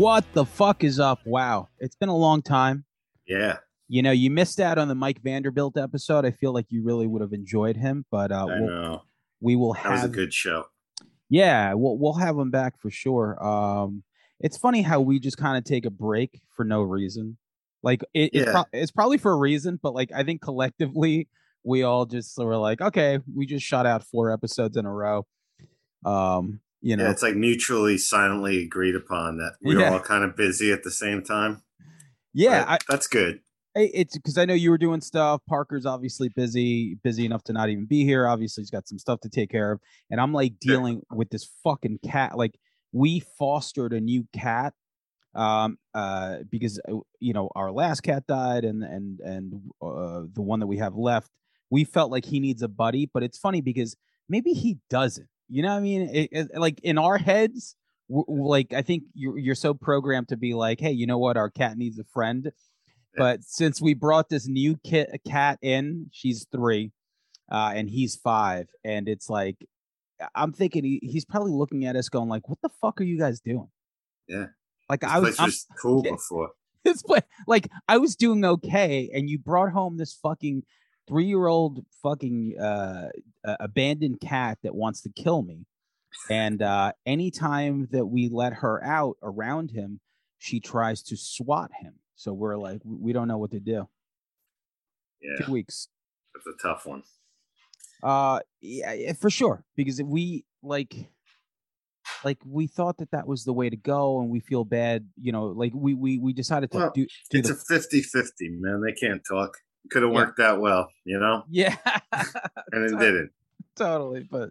What the fuck is up? Wow. It's been a long time. Yeah. You know, you missed out on the Mike Vanderbilt episode. I feel like you really would have enjoyed him, but uh, I we'll, know. we will That was a have good show. Yeah, we'll we'll have him back for sure. Um, it's funny how we just kind of take a break for no reason. Like it, it's, pro- it's probably for a reason, but like I think collectively we all just were like, okay, we just shot out four episodes in a row. Um, you know, Yeah, it's like mutually silently agreed upon that we are Yeah. all kind of busy at the same time. yeah, But that's good. I, it's because I know you were doing stuff. Parker's obviously busy, busy enough to not even be here. Obviously, he's got some stuff to take care of, and I'm like dealing with this fucking cat. Like we fostered a new cat, um, uh, because uh, you know our last cat died, and and and uh, the one that we have left, we felt like he needs a buddy. But it's funny because maybe he doesn't. You know what I mean? It, it- like in our heads. Like I think you're you're so programmed to be like, hey, you know what? Our cat needs a friend but since we brought this new kit cat in she's three uh and he's five and it's like i'm thinking he, he's probably looking at us going like what the fuck are you guys doing Yeah. like This i was was cool Yeah. before. this play, like i was doing okay and you brought home this fucking three-year-old fucking uh uh, abandoned cat that wants to kill me and uh anytime that we let her out around him she tries to swat him so we're like we don't know what to do Yeah, two weeks. it's a tough one. Uh, yeah, yeah, for sure. Because if we like, like we thought that that was the way to go, and we feel bad. You know, like we we we decided to Well, do. do It's the, a 50 50, man. They can't talk. Could have Yeah. worked out well, you know? yeah, And it Tot- didn't. totally. But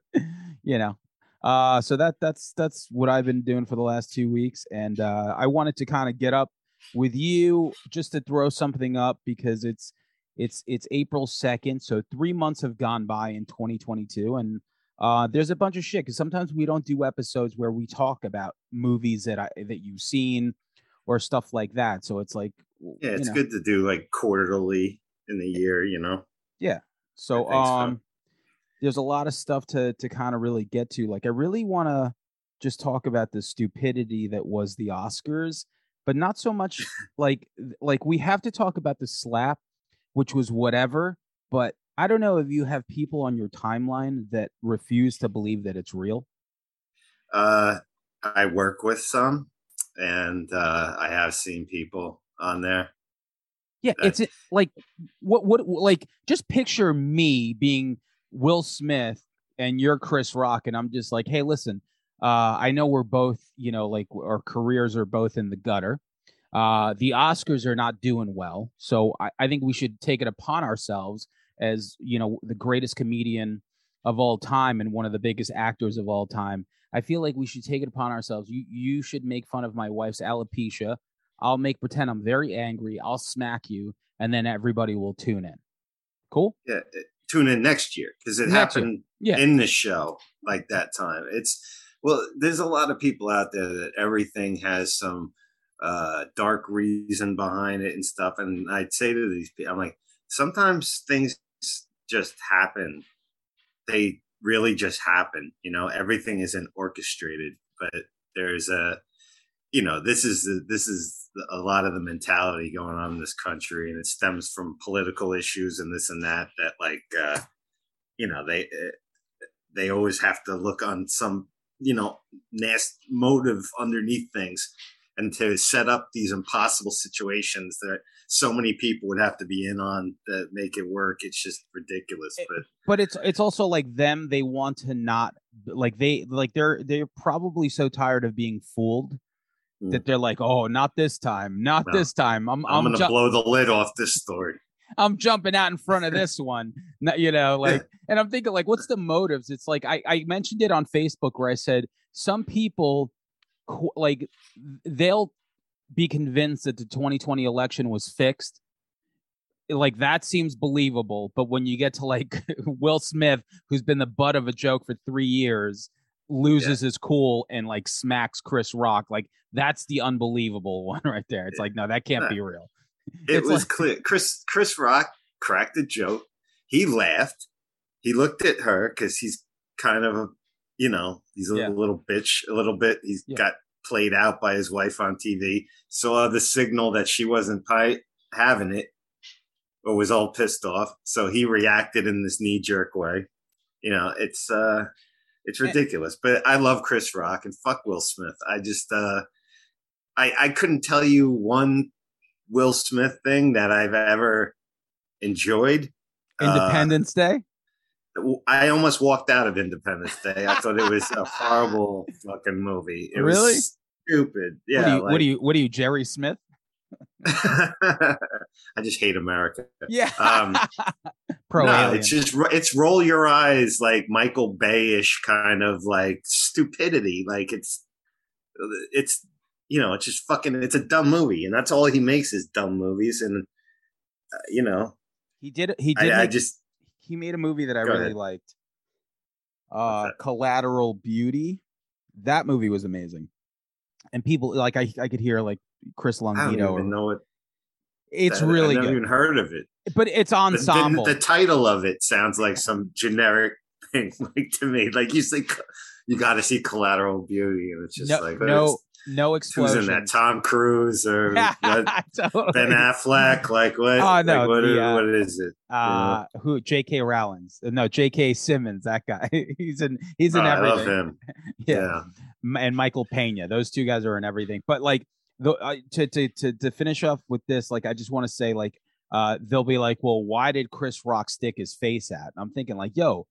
you know, uh, so that that's that's what I've been doing for the last two weeks, and uh, I wanted to kind of get up with you just to throw something up because it's it's it's April second, so three months have gone by in 2022, and uh, there's a bunch of shit because sometimes we don't do episodes where we talk about movies that I that you've seen or stuff like that. So it's like, Yeah, it's know. good to do like quarterly in the year, you know? So think so. um there's a lot of stuff to to kind of really get to. Like I really want to just talk about the stupidity that was the Oscars, but not so much like like we have to talk about the slap which was whatever, but I don't know if you have people on your timeline that refuse to believe that it's real. Uh, I work with some, and uh, I have seen people on there. Yeah, it's like what what like just picture me being Will Smith and you're Chris Rock, and I'm just like, hey, listen, uh, I know we're both, you know, like our careers are both in the gutter. Uh, the Oscars are not doing well, so I, I think we should take it upon ourselves as you know the greatest comedian of all time and one of the biggest actors of all time. I feel like we should take it upon ourselves. You you should make fun of my wife's alopecia. I'll make pretend I'm very angry. I'll smack you, and then everybody will tune in. Cool. Yeah, uh, tune in next year because it Next happened Yeah. in the show like that time. It's well, there's a lot of people out there that everything has some uh dark reason behind it and stuff. And I'd say to these people, I'm like, sometimes things just happen. They really just happen. You know, everything isn't orchestrated, but there's a you know this is the, this is a lot of the mentality going on in this country and it stems from political issues and this and that that like uh you know they uh, they always have to look on some you know nasty motive underneath things and to set up these impossible situations that so many people would have to be in on that make it work it's just ridiculous but But it's it's also like them. They want to not like they like they're they're probably so tired of being fooled Mm. that they're like, oh, not this time, not No. this time. I'm i'm, I'm gonna ju- blow the lid off this story I'm jumping out in front of this one. You know, like, and I'm thinking, like, what's the motives? It's like I, I mentioned it on Facebook where I said some people, like, they'll be convinced that the 2020 election was fixed. Like that seems believable, but when you get to like Will Smith, who's been the butt of a joke for three years, loses his cool and like smacks Chris Rock, like that's the unbelievable one right there. It's like, no, that can't Yeah. be real. it It's was like- clear chris chris rock cracked a joke he laughed he looked at her because he's kind of a you know he's a Yeah. little bitch a little bit He's Yeah. got played out by his wife on TV, saw the signal that she wasn't pi- having it, or was all pissed off. So he reacted in this knee jerk way. You know, it's uh, it's ridiculous. But I love Chris Rock and fuck Will Smith. I just uh, I I couldn't tell you one Will Smith thing that I've ever enjoyed. Independence uh, Day. I almost walked out of Independence Day. I thought it was a horrible fucking movie. It really stupid. Yeah. What are you? like, what are you, what are you Jerry Smith? I just hate America. Yeah. Um, Pro no, alien. it's just it's roll your eyes like Michael Bayish kind of like stupidity. Like it's it's you know it's just fucking it's a dumb movie, and that's all he makes is dumb movies. And uh, you know he did. He did. I, I just he made a movie that I really ahead. liked. Uh. Collateral Beauty. That movie was amazing, and people like I I could hear like Chris I don't even Or, know what it's that- really I've never good, even heard of it. but it's The- the- ensemble. The, title of it sounds like some generic thing, like to me. Like you say, you got to see Collateral Beauty, and it's just no, like no, it's- no who's explosion. in that? Tom Cruise or? Totally. Ben Affleck? Like what? Oh, no, like what, the, uh, what is it? Uh, who? J.K. Rowling's? No, J.K. Simmons. That guy. he's in. He's in Oh, I everything. love him. Yeah. Yeah. And Michael Pena. Those two guys are in everything. But like the uh, to to to to finish off with this, like I just want to say, like uh, they'll be like, well, why did Chris Rock stick his face at? And I'm thinking, like, yo,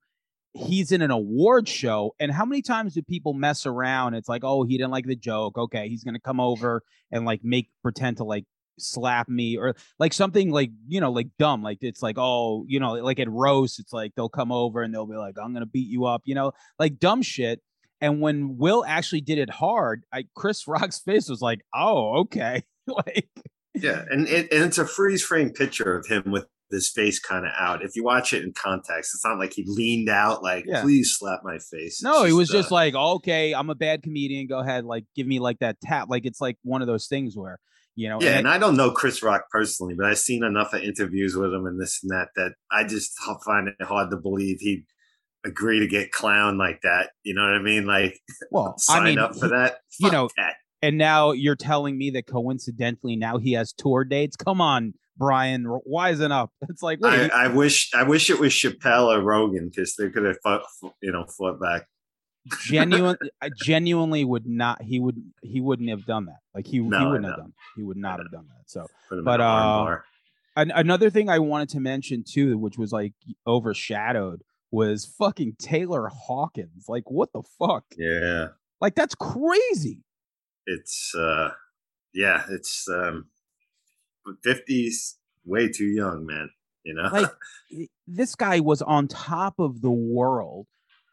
he's in an award show, and how many times do people mess around? It's like, oh, he didn't like the joke. Okay, he's gonna come over and like make pretend to like slap me or like something like you know like dumb like it's like oh you know like at roast it's like they'll come over and they'll be like i'm gonna beat you up you know like dumb shit and when Will actually did it hard, I Chris Rock's face was like, "Oh, okay." like, Yeah, and it, and it's a freeze frame picture of him with his face kind of out. If you watch it in context, it's not like he leaned out like, Yeah. "Please slap my face." no, he was just uh, like, "Okay, I'm a bad comedian. Go ahead, like, give me like that tap." Like, it's like one of those things where, you know, yeah. and And I don't know Chris Rock personally, but I've seen enough of interviews with him and this and that that I just find it hard to believe he'd agree to get clown like that. You know what I mean? Like well, sign I mean, up for he- that. you know, that. and now you're telling me that coincidentally now he has tour dates. Come on, Brian, wisen up. It's like, I, I wish I wish it was Chappelle or Rogan because they could have fought, you know fought back. genuine I genuinely would not he would he wouldn't have done that like he, he No, I wouldn't have done he would not have done that so But, uh. An- another thing i wanted to mention too which was like overshadowed was fucking taylor hawkins like what the fuck Yeah, like that's crazy it's uh, yeah, it's um, fifties way too young, man. You know, like this guy was on top of the world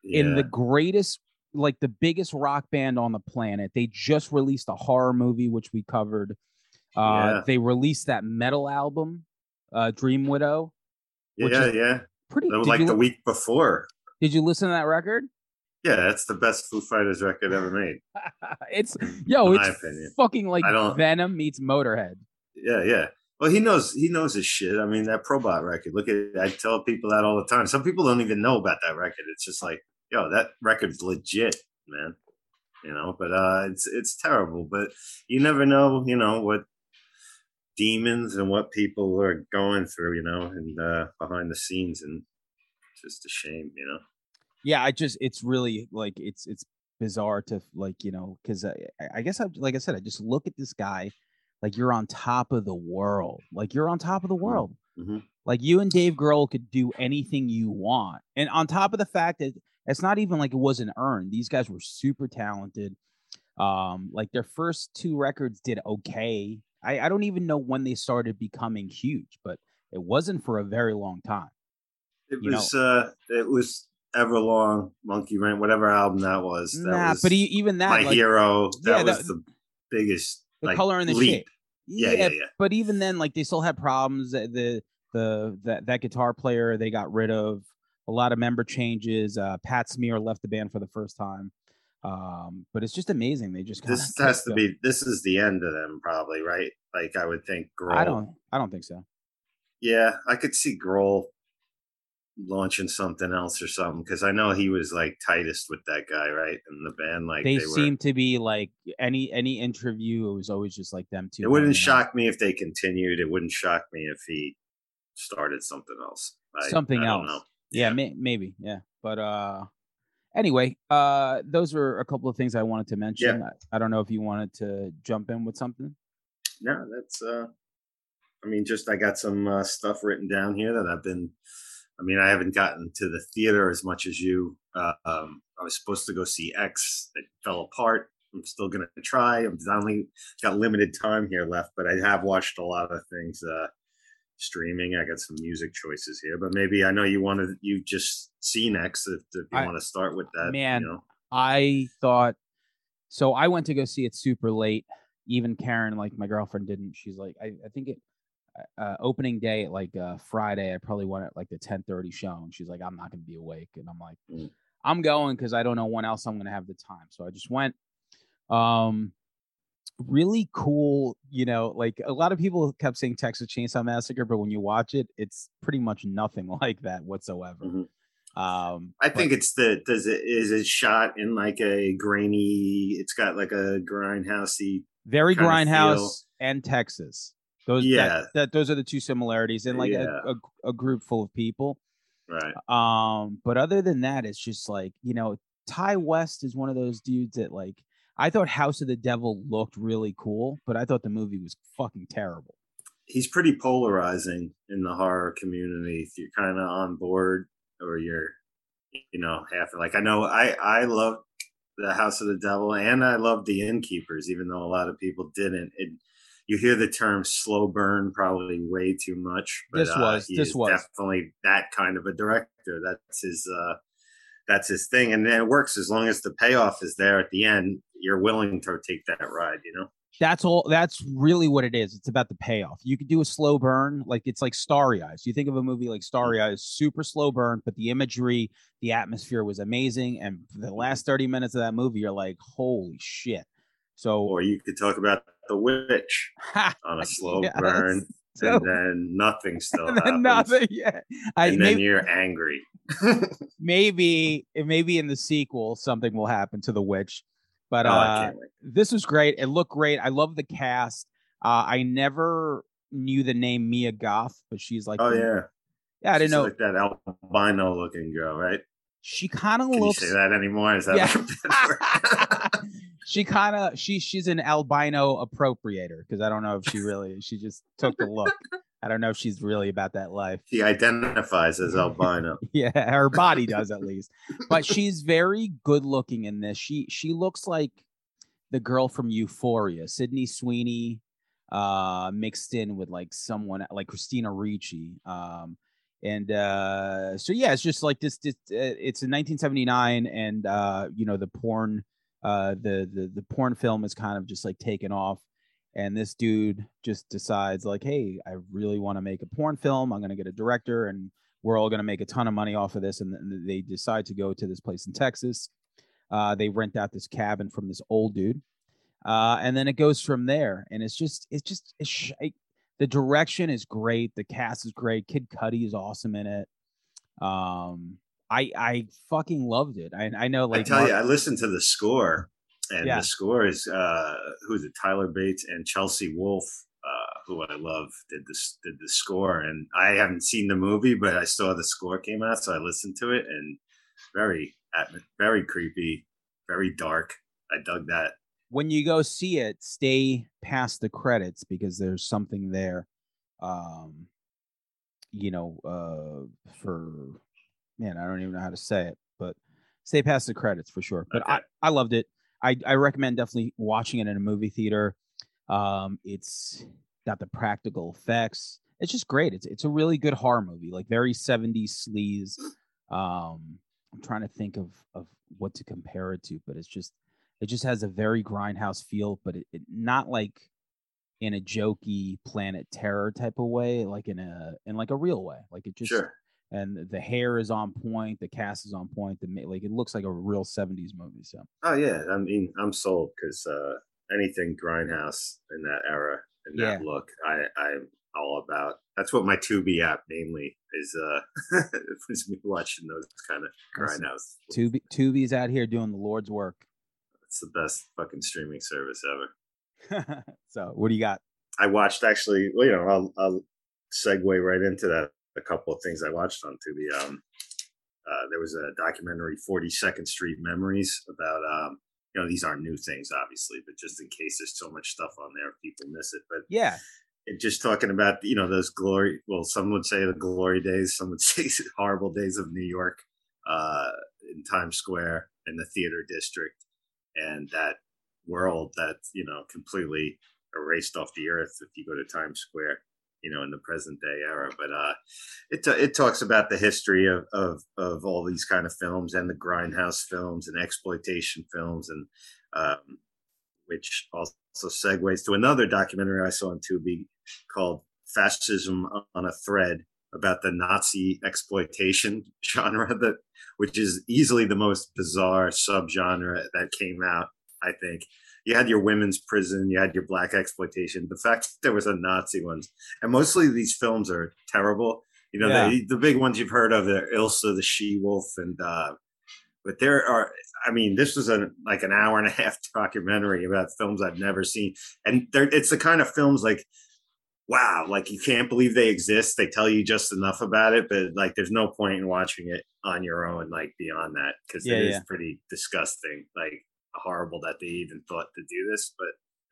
in the greatest like the biggest rock band on the planet they just released a horror movie which we covered uh Yeah. they released that metal album uh dream widow which yeah, is- yeah. Pretty That was like you, the week before. did you listen to that record Yeah, that's the best Foo Fighters record ever made. it's yo it's opinion. fucking like venom meets motorhead Yeah, yeah. Well, he knows he knows his shit. I mean, that Probot record. Look at I tell people that all the time. Some people don't even know about that record. It's just like, yo, that record's legit, man. You know, but uh it's it's terrible. But you never know, you know, what demons and what people are going through, you know, and uh behind the scenes and just a shame, you know. yeah i just it's really like it's it's bizarre to like you know because I, I guess I, like i said i just look at this guy like you're on top of the world like you're on top of the world Mhm. like you and dave grohl could do anything you want and on top of the fact that it's not even like it wasn't earned these guys were super talented um like their first two records did okay i, I don't even know when they started becoming huge but it wasn't for a very long time It You know- was uh it was Everlong, Monkey Wrench, whatever album that was. That nah was but e- even that my like, hero. That Yeah, was that- the biggest the like, color and the leap. shape Yeah, yeah, yeah. but even then like they still had problems the the the that, that guitar player they got rid of a lot of member changes uh pat smear left the band for the first time um but it's just amazing they just This has to going. be. This is the end of them, probably, right? Like I would think. Grohl. i don't i don't think so Yeah, I could see Grohl launching something else or something because I know he was like tightest with that guy, right? In the band, like they, they seem were, to be like any any interview. It was always just like them two. It wouldn't shock out. me if they continued. It wouldn't shock me if he started something else. I, something I else. Yeah, yeah. May, maybe. Yeah, but uh, anyway, uh, those were a couple of things I wanted to mention. Yeah. I, I don't know if you wanted to jump in with something. No, that's uh I mean, just I got some uh, stuff written down here that I've been. I mean, I haven't gotten to the theater as much as you. Uh, um, I was supposed to go see X. It fell apart. I'm still gonna try. I'm only got limited time here left, but I have watched a lot of things uh, streaming. I got some music choices here, but maybe I know you wanted you just see next If, if you want to start with that, man, you know? I thought so. I went to go see it super late. Even Karen, like my girlfriend, didn't. She's like, I, I think it uh, opening day at like uh, Friday, I probably went at like the 10:30 show, and she's like, "I'm not gonna be awake," and I'm like, mm. "I'm going because I don't know when else I'm gonna have the time." So I just went. Um, really cool, you know, like a lot of people kept saying Texas Chainsaw Massacre, but when you watch it, it's pretty much nothing like that whatsoever. Mm-hmm. Um, I think it's the does it is it shot in like a grainy? It's got like a grindhousey, very grindhouse and Texas. Those yeah, that, that, those are the two similarities in like yeah. a, a, a, group full of people. Right. Um, but other than that, it's just like you know, Ti West is one of those dudes that like I thought House of the Devil looked really cool, but I thought the movie was fucking terrible. He's pretty polarizing in the horror community. If you're kind of on board or you're, you know, half like I know I I love the House of the Devil and I love the Innkeepers, even though a lot of people didn't. It you hear the term slow burn probably way too much. But, this uh, was uh, this was definitely that kind of a director. That's his uh, that's his thing, and it works as long as the payoff is there at the end. You're willing to take that ride, you know. That's all. That's really what it is. It's about the payoff. You could do a slow burn, like it's like Starry Eyes. You think of a movie like Starry. Eyes, super slow burn, but the imagery, the atmosphere was amazing. And the last thirty minutes of that movie, you're like, holy shit. So, or you could talk about the witch on a slow yes. burn, so, and then nothing still and happens. Nothing, yeah. I, and then you're angry. maybe, maybe in the sequel, something will happen to the witch. But oh, uh, this was great. It looked great. I love the cast. Uh, I never knew the name Mia Goth, but she's like, oh yeah, yeah. I didn't know like that albino looking girl, right? She kind of looks. say that anymore? Is that? Yeah. she kind of she she's an albino appropriator because I don't know if she really she just took the look. I don't know if she's really about that life. She identifies as albino. yeah, her body does at least. But she's very good looking in this. She she looks like the girl from Euphoria, Sydney Sweeney, uh, mixed in with like someone like Christina Ricci. Um, and uh, so yeah, it's just like this. this uh, it's in 1979, and uh, you know the porn uh, the the the porn film is kind of just like taken off, and this dude just decides like, hey, I really want to make a porn film. I'm gonna get a director, and we're all gonna make a ton of money off of this. And, they decide to go to this place in Texas. Uh, they rent out this cabin from this old dude, uh, and then it goes from there. And it's just it's just it's sh- the direction is great. The cast is great. Kid Cudi is awesome in it. Um, I I fucking loved it. I I know like I tell Mark- you, I listened to the score, and yeah. the score is uh who's it? Tyler Bates and Chelsea Wolfe, uh, who I love, did this did the score. And I haven't seen the movie, but I saw the score came out, so I listened to it, and very very creepy, very dark. I dug that. When you go see it, stay past the credits because there's something there. Um, you know, uh, for man, I don't even know how to say it, but stay past the credits for sure. But okay. I, I loved it. I, I recommend definitely watching it in a movie theater. Um, it's got the practical effects. It's just great. It's it's a really good horror movie, like very 70s sleaze. Um, I'm trying to think of of what to compare it to, but it's just it just has a very grindhouse feel, but it, it not like in a jokey planet terror type of way, like in a in like a real way. Like it just sure and the hair is on point, the cast is on point. The like it looks like a real '70s movie. So. Oh yeah, I mean I'm sold because uh, anything grindhouse in that era and that yeah. look, I, I'm all about. That's what my Tubi app mainly is. Uh, is me watching those kind of grindhouse. Tubi Tubi's out here doing the Lord's work. It's the best fucking streaming service ever. so, what do you got? I watched actually. Well, you know, I'll, I'll segue right into that. A couple of things I watched on Tubi. Um, uh, there was a documentary, Forty Second Street Memories, about um, you know these aren't new things, obviously, but just in case there's so much stuff on there, people miss it. But yeah, just talking about you know those glory well some would say the glory days some would say horrible days of new york uh in times square in the theater district and that world that you know completely erased off the earth if you go to times square you know in the present day era but uh it t- it talks about the history of of of all these kind of films and the grindhouse films and exploitation films and um which also segues to another documentary I saw on Tubi called Fascism on a Thread about the Nazi exploitation genre that which is easily the most bizarre subgenre that came out, I think. You had your women's prison, you had your black exploitation. The fact that there was a Nazi ones, and mostly these films are terrible. You know, yeah. the, the big ones you've heard of are Ilsa the She Wolf and uh, but there are i mean this was a like an hour and a half documentary about films i've never seen and there it's the kind of films like wow like you can't believe they exist they tell you just enough about it but like there's no point in watching it on your own like beyond that because yeah, it yeah. is pretty disgusting like horrible that they even thought to do this but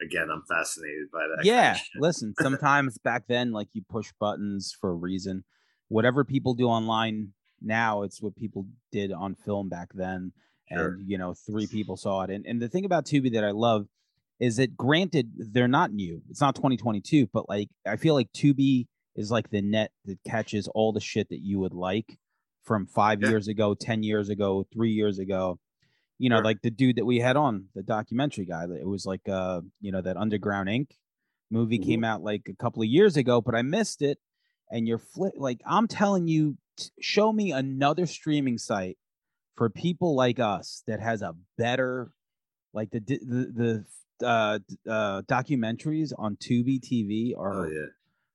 again i'm fascinated by that yeah listen sometimes back then like you push buttons for a reason. Whatever people do online now it's what people did on film back then sure. and you know three people saw it. And, and the thing about tubi that i love is that granted they're not new. It's not 2022 but like i feel like tubi is like the net that catches all the shit that you would like from five yeah. years ago ten years ago three years ago you know sure. like the dude that we had on the documentary guy it was like uh you know that underground Inc. movie mm-hmm. came out like a couple of years ago but i missed it and you're flip like i'm telling you show me another streaming site for people like us that has a better like the the the uh, uh documentaries on Tubi TV are oh, yeah.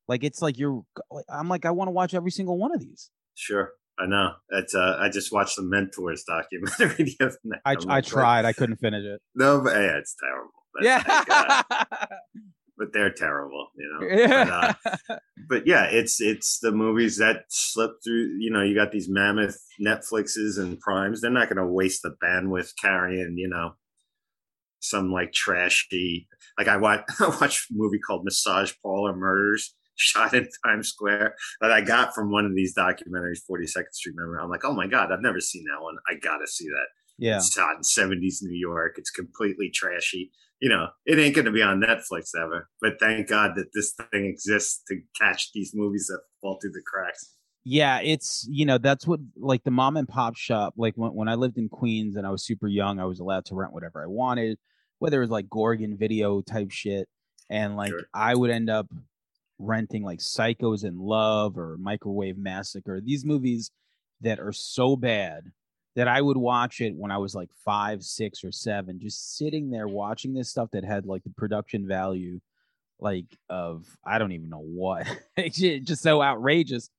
like it's like you're I'm like I want to watch every single one of these. Sure. I know. It's uh I just watched the Mentors documentary the other night. I, I tried. I couldn't finish it. No, but yeah, it's terrible. But yeah. Like, uh, but they're terrible, you know. Yeah. But, uh, but, yeah, it's it's the movies that slip through. You know, you got these mammoth Netflixes and Primes. They're not going to waste the bandwidth carrying, you know, some like trashy. Like I watch I watched a movie called Massage Parlor Murders, shot in Times Square that I got from one of these documentaries, Forty Second Street Memory. I'm like, oh my god, I've never seen that one. I got to see that. Yeah, it's shot in '70s New York. It's completely trashy you know, it ain't going to be on Netflix ever. But thank God that this thing exists to catch these movies that fall through the cracks. Yeah, it's you know that's what like the mom and pop shop. Like when when I lived in Queens and I was super young, I was allowed to rent whatever I wanted, whether it was like Gorgon video type shit, and like sure. I would end up renting like Psychos in Love or Microwave Massacre. These movies that are so bad that I would watch it when I was like five, six, or seven, just sitting there mm-hmm. watching this stuff that had like the production value, like of I don't even know what, just so outrageous.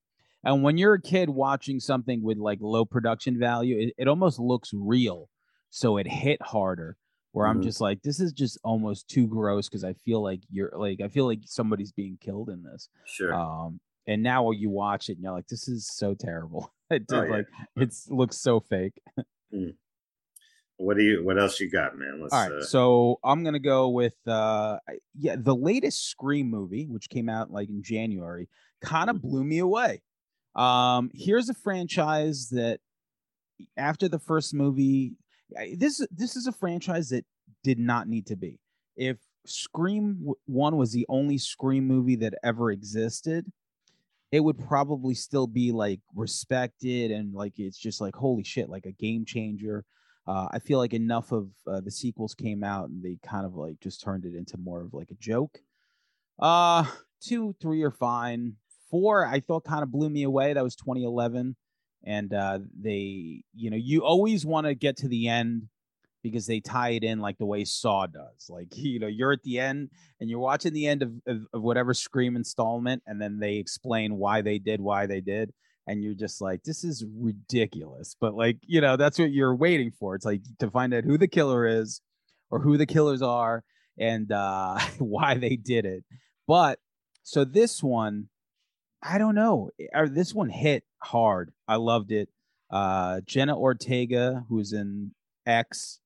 And when you're a kid watching something with like low production value, it, it almost looks real, so it hit harder. Where mm-hmm. I'm just like, this is just almost too gross because I feel like you're like I feel like somebody's being killed in this. Sure. Um, and now you watch it and you're like, this is so terrible. it did oh, yeah. like it looks so fake. mm. What do you? What else you got, man? Let's, All right, uh... so I'm gonna go with uh, yeah, the latest Scream movie, which came out like in January, kind of mm-hmm. blew me away. Um, here's a franchise that after the first movie, this this is a franchise that did not need to be. If Scream One was the only Scream movie that ever existed, it would probably still be like respected and like it's just like holy shit like a game changer. Uh, i feel like enough of uh, the sequels came out and they kind of like just turned it into more of like a joke. Uh two three are fine. Four i thought kind of blew me away. That was 2011 and uh they you know you always want to get to the end because they tie it in like the way Saw does. Like you know, you're at the end and you're watching the end of, of, of whatever Scream installment, and then they explain why they did why they did, and you're just like, this is ridiculous. But like you know, that's what you're waiting for. It's like to find out who the killer is, or who the killers are, and uh, why they did it. But so this one, I don't know. Or this one hit hard. I loved it. Uh, Jenna Ortega, who's in X,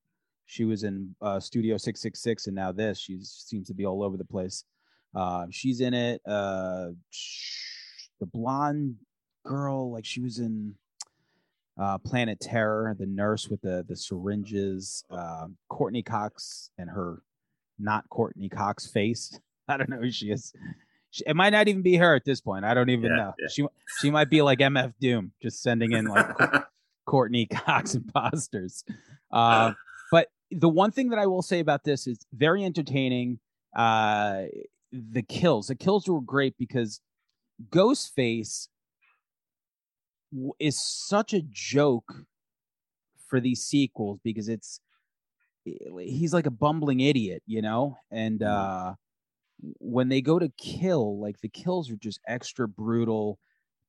she was in uh, Studio 666, and now this. She seems to be all over the place. Uh, she's in it. Uh, the blonde girl, like she was in uh, Planet Terror, the nurse with the the syringes. Uh, Courteney Cox and her not Courteney Cox face. I don't know who she is. She, it might not even be her at this point. I don't even yeah, know. Yeah. She she might be like MF Doom, just sending in like Courteney Cox imposters. Uh, but the one thing that I will say about this is very entertaining. Uh, the kills, the kills were great because Ghostface is such a joke for these sequels because it's he's like a bumbling idiot, you know, and mm-hmm. uh when they go to kill, like the kills are just extra brutal,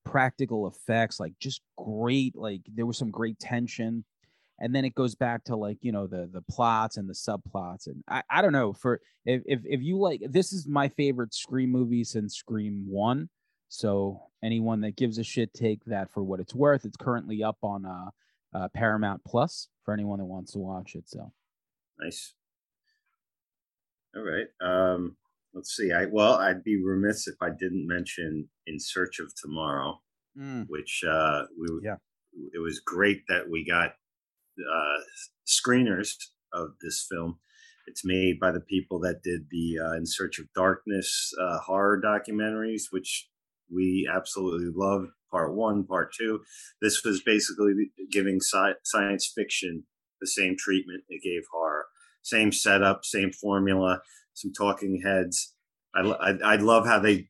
practical effects, like just great. Like there was some great tension. And then it goes back to like, you know, the the plots and the subplots. And I, I don't know, for if, if if you like this is my favorite Scream movie since Scream One. So anyone that gives a shit, take that for what it's worth. It's currently up on uh, uh Paramount Plus for anyone that wants to watch it. So nice. All right. Um let's see. I well, I'd be remiss if I didn't mention In Search of Tomorrow, mm. which uh, we yeah. It was great that we got uh, screeners of this film. It's made by the people that did the uh, In Search of Darkness uh, horror documentaries, which we absolutely loved. Part one, part two. This was basically giving sci- science fiction the same treatment it gave horror. Same setup, same formula some talking heads. I, I, I love how they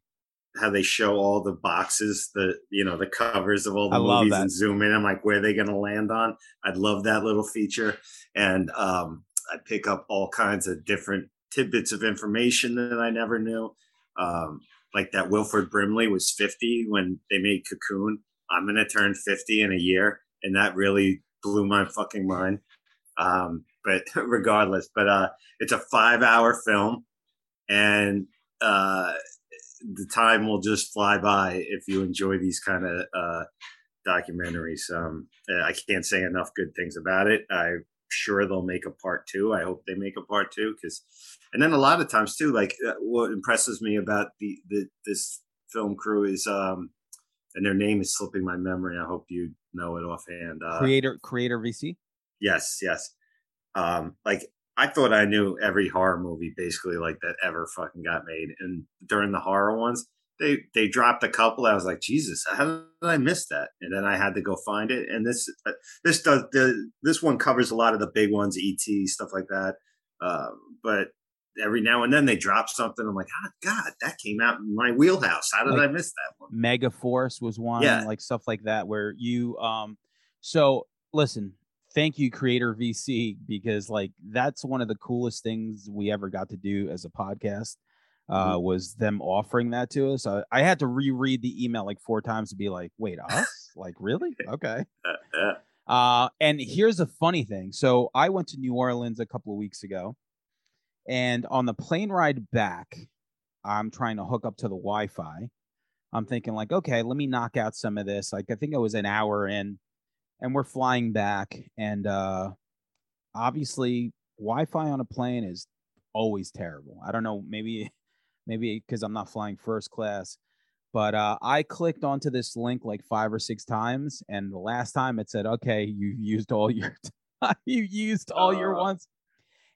how they show all the boxes, the you know the covers of all the I movies and zoom in. I'm like, where are they going to land on? I'd love that little feature, and um, I pick up all kinds of different tidbits of information that I never knew. Um, like that Wilford Brimley was 50 when they made Cocoon. I'm going to turn 50 in a year, and that really blew my fucking mind. Um, but regardless, but uh, it's a five hour film, and uh, the time will just fly by if you enjoy these kind of uh, documentaries. Um, I can't say enough good things about it. I'm sure they'll make a part two. I hope they make a part two because, and then a lot of times too, like uh, what impresses me about the, the this film crew is um, and their name is slipping my memory. I hope you know it offhand. Uh, creator Creator VC. Yes, yes. Um, like I thought I knew every horror movie basically like that ever fucking got made, and during the horror ones, they they dropped a couple. I was like, Jesus, how did I miss that? And then I had to go find it. And this uh, this does the this one covers a lot of the big ones, ET stuff like that. Uh, but every now and then they drop something. I'm like, oh, God, that came out in my wheelhouse. How did like I miss that one? Megaforce was one, yeah. like stuff like that, where you um. So listen, thank you creator vc because like that's one of the coolest things we ever got to do as a podcast uh, mm-hmm. was them offering that to us. I, I, had to reread the email like four times to be like wait us? Like really? Okay. Uh, and here's a funny thing. So i went to new orleans a couple of weeks ago and on the plane ride back i'm trying to hook up to the wi-fi. I'm thinking like okay let me knock out some of this. Like i think it was an hour in and we're flying back. And uh obviously wi-fi on a plane is always terrible. I don't know maybe maybe because i'm not flying first class but uh, i clicked onto this link like five or six times and the last time it said okay you've used all your time you used all uh. your ones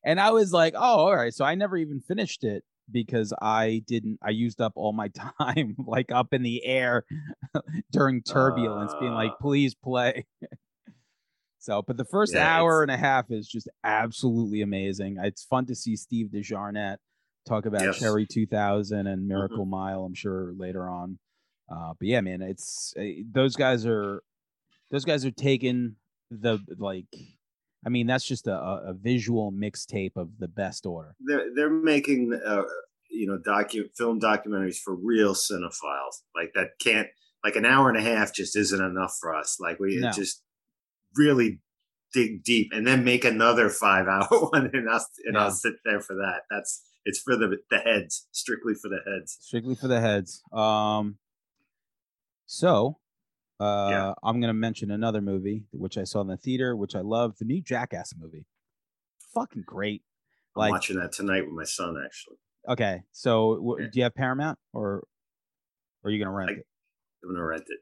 and i was like oh all right. So i never even finished it because I didn't I used up all my time like up in the air during turbulence uh, being like uh. please play. so but the first yeah, hour and a half is just absolutely amazing. It's fun to see Steve De Jarnatt talk about yes. Cherry 2000 and mm-hmm. Miracle mm-hmm. Mile I'm sure later on. Uh, but yeah man it's uh, those guys are those guys are taking the like I mean, that's just a, a visual mixtape of the best order. They're they're making uh, you know docu film documentaries for real cinephiles like that can't like an hour and a half just isn't enough for us. Like we no. just really dig deep and then make another five hour one and I'll, and yeah. I'll sit there for that. That's it's for the the heads, strictly for the heads. Strictly for the heads. Um so uh yeah. I'm gonna mention another movie which I saw in the theater, which I love, the new Jackass movie. Fucking great. I'm like, watching that tonight with my son actually. Okay. So yeah. do you have Paramount or, or are you gonna rent I, it? I'm gonna rent it.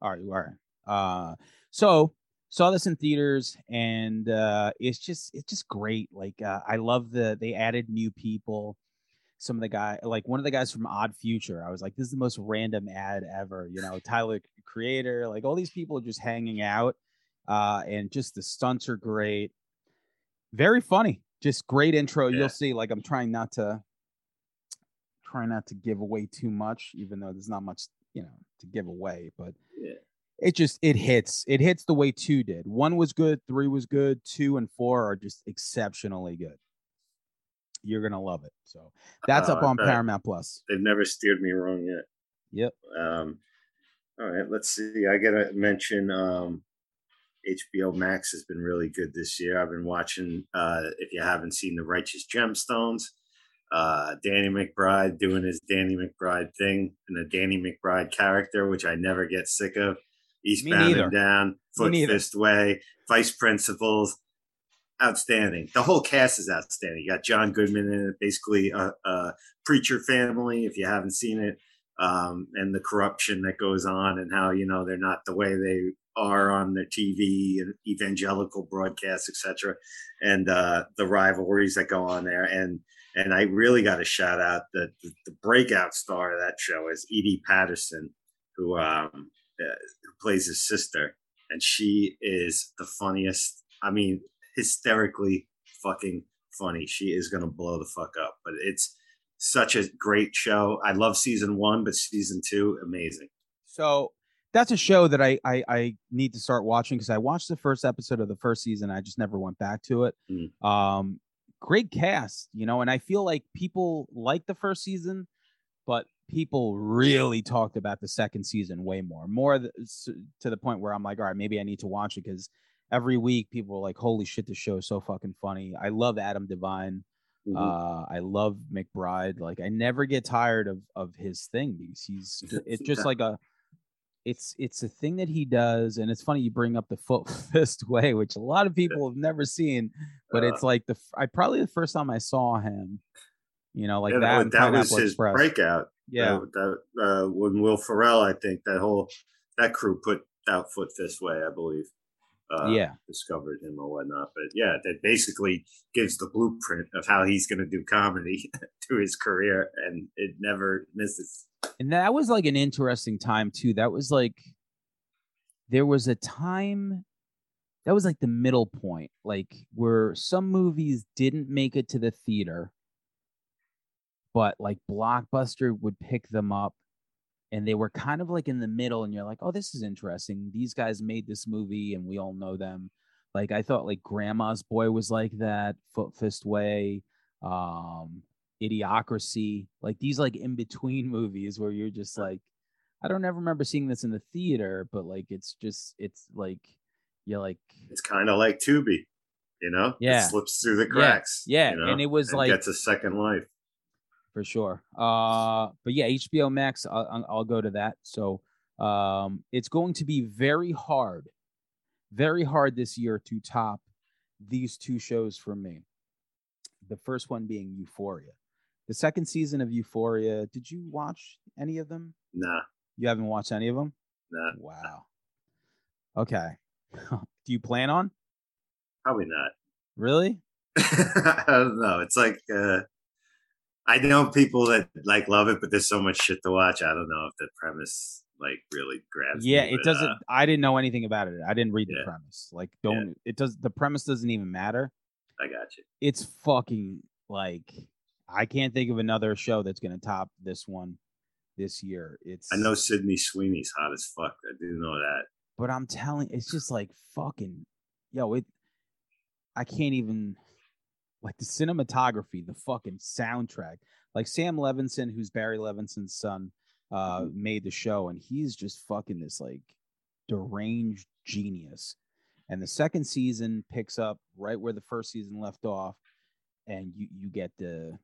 All right, all right. Uh, so saw this in theaters, and uh, it's just it's just great. Like uh, I love the they added new people. Some of the guy, like one of the guys from Odd Future, I was like, this is the most random ad ever. You know, Tyler Creator, like all these people are just hanging out, uh, and just the stunts are great. Very funny, just great intro. Yeah. You'll see. Like I'm trying not to try not to give away too much, even though there's not much you know to give away, but yeah. it just it hits. It hits the way two did. One was good, three was good, two and four are just exceptionally good. You're gonna love it. So that's uh, up on Paramount Plus. They've never steered me wrong yet. Yep. Um, all right, let's see. I gotta mention um, HBO Max has been really good this year. I've been watching. Uh, if you haven't seen The Righteous Gemstones, uh, Danny McBride doing his Danny McBride thing and the Danny McBride character, which I never get sick of. Eastbound and Down, Foot Fist Way, Vice Principals, outstanding. The whole cast is outstanding. You got John Goodman in it, basically a, a preacher family. If you haven't seen it, um, and the corruption that goes on, and how you know they're not the way they are on the TV and evangelical broadcasts, etc., and uh, the rivalries that go on there, and and I really got to shout out the, the, the breakout star of that show is Edi Patterson, who um, uh, who plays his sister, and she is the funniest. I mean, hysterically fucking funny. She is gonna blow the fuck up. But it's such a great show. I love season one, but season two, amazing. So that's a show that I I, I need to start watching because I watched the first episode of the first season. I just never went back to it. Mm. Um, great cast, you know, and I feel like people like the first season, but people really talked about the second season way more, more th- to the point where I'm like, all right, maybe I need to watch it because every week people are like, holy shit, this show is so fucking funny. I love Adam DeVine. Mm-hmm. Uh, I love McBride. Like I never get tired of of his thing because he's it's just like a it's it's a thing that he does and it's funny you bring up the foot fist way which a lot of people have never seen but uh, it's like the i probably the first time i saw him you know like yeah, that that was his Express. breakout yeah that, that uh, when will ferrell i think that whole that crew put out foot fist way i believe uh, yeah. discovered him or whatnot. But yeah that basically gives the blueprint of how he's going to do comedy to his career and it never misses. And that was like an interesting time too. That was like there was a time that was like the middle point, like where some movies didn't make it to the theater, but like Blockbuster would pick them up and they were kind of like in the middle and you're like, "Oh, this is interesting. These guys made this movie and we all know them." Like I thought like Grandma's Boy was like that, Foot Fist Way. Um Idiocracy, like these like in between movies where you're just like, I don't ever remember seeing this in the theater, but like it's just it's like you're like it's kind of like Tubi, you know? Yeah, it slips through the cracks. Yeah, yeah. You know? and it was and like gets a second life for sure. Uh, but yeah, HBO Max, I'll, I'll go to that. So um, it's going to be very hard, very hard this year to top these two shows for me. The first one being Euphoria the second season of Euphoria. Did you watch any of them? Nah. You haven't watched any of them? Nah. Wow. Okay. Do you plan on? Probably not. Really? I don't know. It's like uh, I know people that like love it, but there's so much shit to watch. I don't know if the premise like really grabs. Yeah, me, it but, doesn't. Uh, I didn't know anything about it. I didn't read the premise. Like, don't. Yeah. It does. The premise doesn't even matter. I got you. It's fucking like I can't think of another show that's going to top this one this year. It's I know Sydney Sweeney's hot as fuck. I do know that. But I'm telling, it's just like fucking, yo, it. I can't even like the cinematography, the fucking soundtrack. Like Sam Levinson, who's Barry Levinson's son, uh, mm-hmm. made the show, and he's just fucking this like deranged genius. And the second season picks up right where the first season left off, and you you get the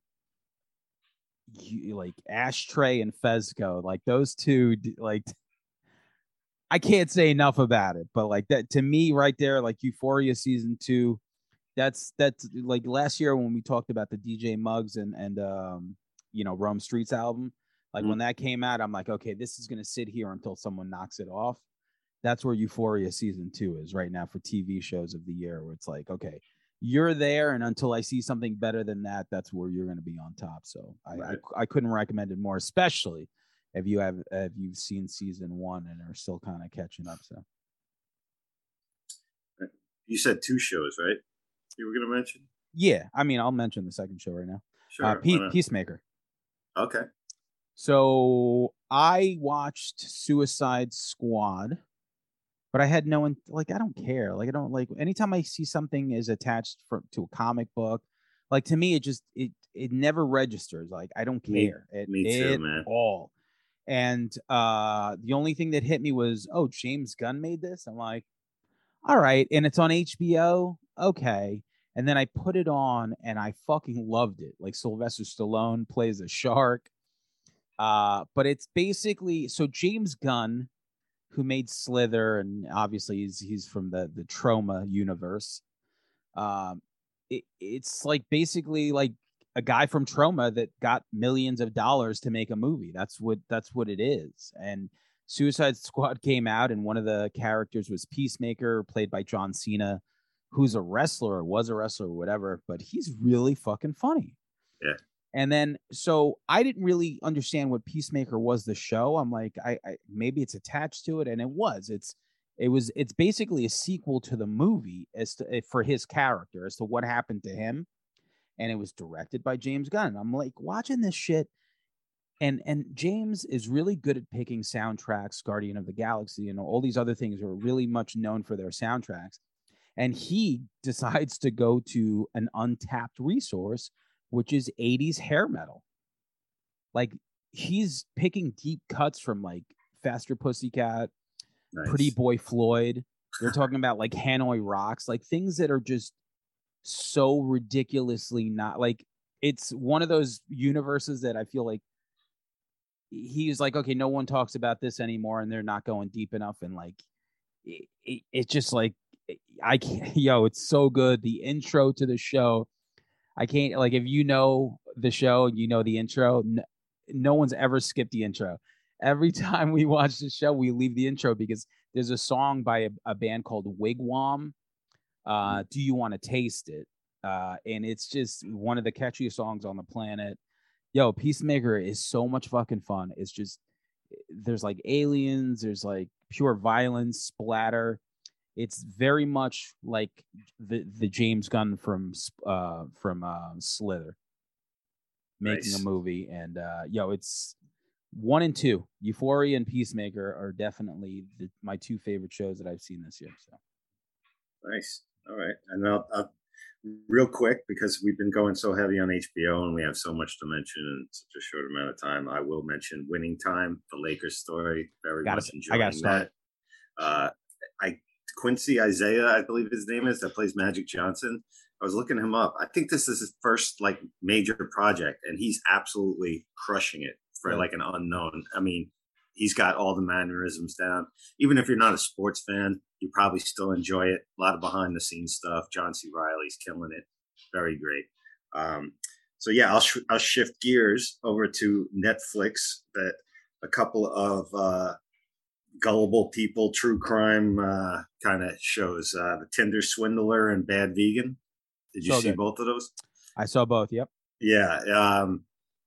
you like Ashtray and Fezco, like those two, like I can't say enough about it, but like that to me right there, like Euphoria season two, that's that's like last year when we talked about the DJ Muggs and and um you know Rome Streetz album, like mm-hmm. when that came out, I'm like, okay, this is gonna sit here until someone knocks it off. That's where Euphoria season two is right now for TV shows of the year, where it's like, okay, you're there, and until I see something better than that, that's where you're going to be on top. So I, right. I, I couldn't recommend it more, especially if you have if you've seen season one and are still kind of catching up. So you said two shows, right? You were going to mention? Yeah, I mean, I'll mention the second show right now. Sure. Uh, Pe- Peacemaker. Okay. So I watched Suicide Squad but I had no one like I don't care. Like I don't like anytime I see something is attached for, to a comic book, like to me it just it it never registers. Like I don't care me, at, me too, man. all. And uh the only thing that hit me was, oh, James Gunn made this. I'm like, all right, and it's on HBO. Okay. And then I put it on and I fucking loved it. Like Sylvester Stallone plays a shark. Uh, but it's basically so James Gunn who made Slither, and obviously he's he's from the the Troma universe. Um, it, it's like basically like a guy from Troma that got millions of dollars to make a movie. That's what that's what it is. And Suicide Squad came out, and one of the characters was Peacemaker, played by John Cena, who's a wrestler or was a wrestler or whatever. But he's really fucking funny. Yeah. And then, so I didn't really understand what Peacemaker was the show. I'm like, I, I maybe it's attached to it, and it was. It's it was it's basically a sequel to the movie as to eh, for his character as to what happened to him, and it was directed by James Gunn. I'm like watching this shit, and and James is really good at picking soundtracks. Guardian of the Galaxy, you know, all these other things are really much known for their soundtracks, and he decides to go to an untapped resource which is 80s hair metal. Like he's picking deep cuts from like Faster Pussycat, nice. Pretty Boy Floyd. They're talking about like Hanoi Rocks, like things that are just so ridiculously not like it's one of those universes that I feel like he's like, okay, no one talks about this anymore, and they're not going deep enough, and like it, it, it's just like I can't, yo, it's so good. The intro to the show I can't like if you know the show you know the intro, no, no one's ever skipped the intro. Every time we watch the show, we leave the intro because there's a song by a, a band called Wigwam. Uh, Do you want to taste it? Uh, and it's just one of the catchiest songs on the planet. Yo, Peacemaker is so much fucking fun. It's just there's like aliens, there's like pure violence, splatter it's very much like the the James Gunn from uh from uh Slither making nice. a movie and uh yo it's one and two Euphoria and Peacemaker are definitely the, my two favorite shows that I've seen this year so nice all right and I'll, I'll real quick because we've been going so heavy on HBO and we have so much to mention in such a short amount of time. I will mention Winning Time, the Lakers story. Very gotta, much enjoying I that. Uh, I Quincy Isaiah, I believe his name is, that plays Magic Johnson. I was looking him up. I think this is his first like major project, and he's absolutely crushing it for yeah. like an unknown. I mean, he's got all the mannerisms down. Even if you're not a sports fan, you probably still enjoy it. A lot of behind the scenes stuff. John C. Reilly's killing it. Very great. Um, so yeah, I'll sh- I'll shift gears over to Netflix. That a couple of uh, gullible people, true crime uh, kind of shows. Uh, the Tinder Swindler and Bad Vegan. Did you so see good. both of those? I saw both. Yep. Yeah. Um,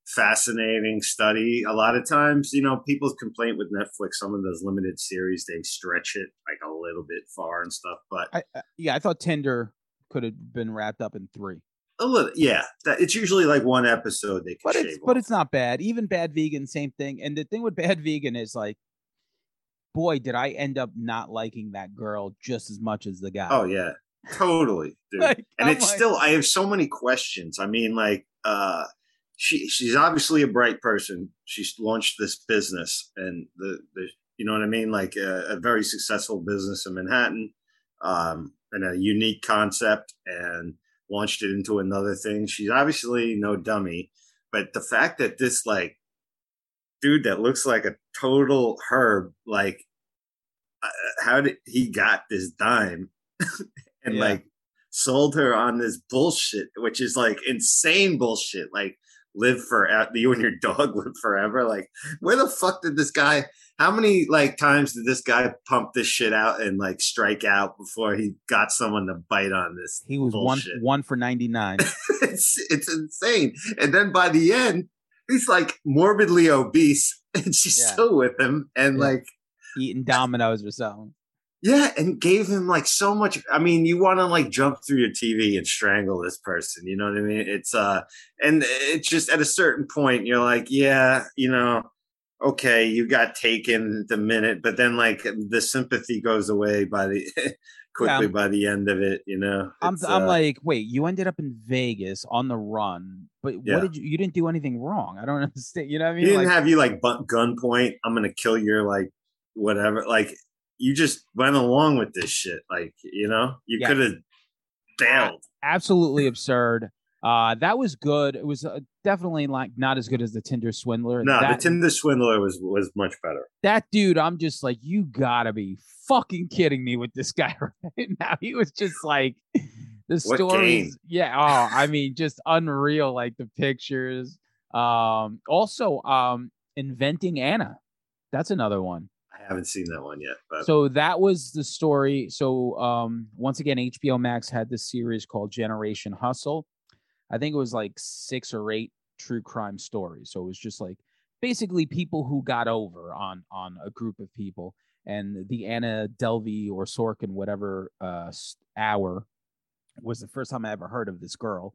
fascinating study. A lot of times, you know, people's complaint with Netflix, some of those limited series, they stretch it like a little bit far and stuff. But I, uh, yeah, I thought Tinder could have been wrapped up in three. A little, yeah. That, it's usually like one episode they can but it's, But it's not bad. Even Bad Vegan, same thing. And the thing with Bad Vegan is like boy, did I end up not liking that girl just as much as the guy. Oh yeah, totally, dude. Like, and it's still I have so many questions. I mean, like, uh, she she's obviously a bright person. She's launched this business, and the the you know what I mean, like a, a very successful business in Manhattan, um, and a unique concept, and launched it into another thing. She's obviously no dummy, but the fact that this like dude that looks like a total herb, like uh, how did he got this dime and yeah. like sold her on this bullshit, which is like insane bullshit. Like live for you and your dog live forever. Like, where the fuck did this guy? How many like times did this guy pump this shit out and like strike out before he got someone to bite on this? He was bullshit? one one for ninety nine. it's it's insane. And then by the end, he's like morbidly obese, and she's yeah. still with him, and yeah. like eating dominoes or something. Yeah, and gave him like so much. I mean, you want to like jump through your TV and strangle this person. You know what I mean? It's uh, and it's just at a certain point, you're like, yeah, you know, okay, you got taken the minute, but then like the sympathy goes away by the quickly by the end of it. You know, I'm I'm uh, like, wait, you ended up in Vegas on the run, but yeah. what did you? You didn't do anything wrong. I don't understand. You know what I mean? He didn't like, have you like gunpoint. I'm gonna kill your like whatever. Like you just went along with this shit. Like, you know, you yeah. could have bailed. Absolutely absurd. Uh, that was good. It was uh, definitely like not as good as the Tinder Swindler. No, that, the Tinder Swindler was was much better. That dude, I'm just like, you gotta be fucking kidding me with this guy right now. He was just like the stories. Yeah. Oh, I mean, just unreal. Like the pictures. Um, also, um, inventing Anna. That's another one I haven't seen that one yet. But. So that was the story. So um, once again, HBO Max had this series called Generation Hustle. I think it was like six or eight true crime stories. So it was just like basically people who got over on on a group of people. And the Anna Delvey or Sorkin, whatever uh, hour, was the first time I ever heard of this girl.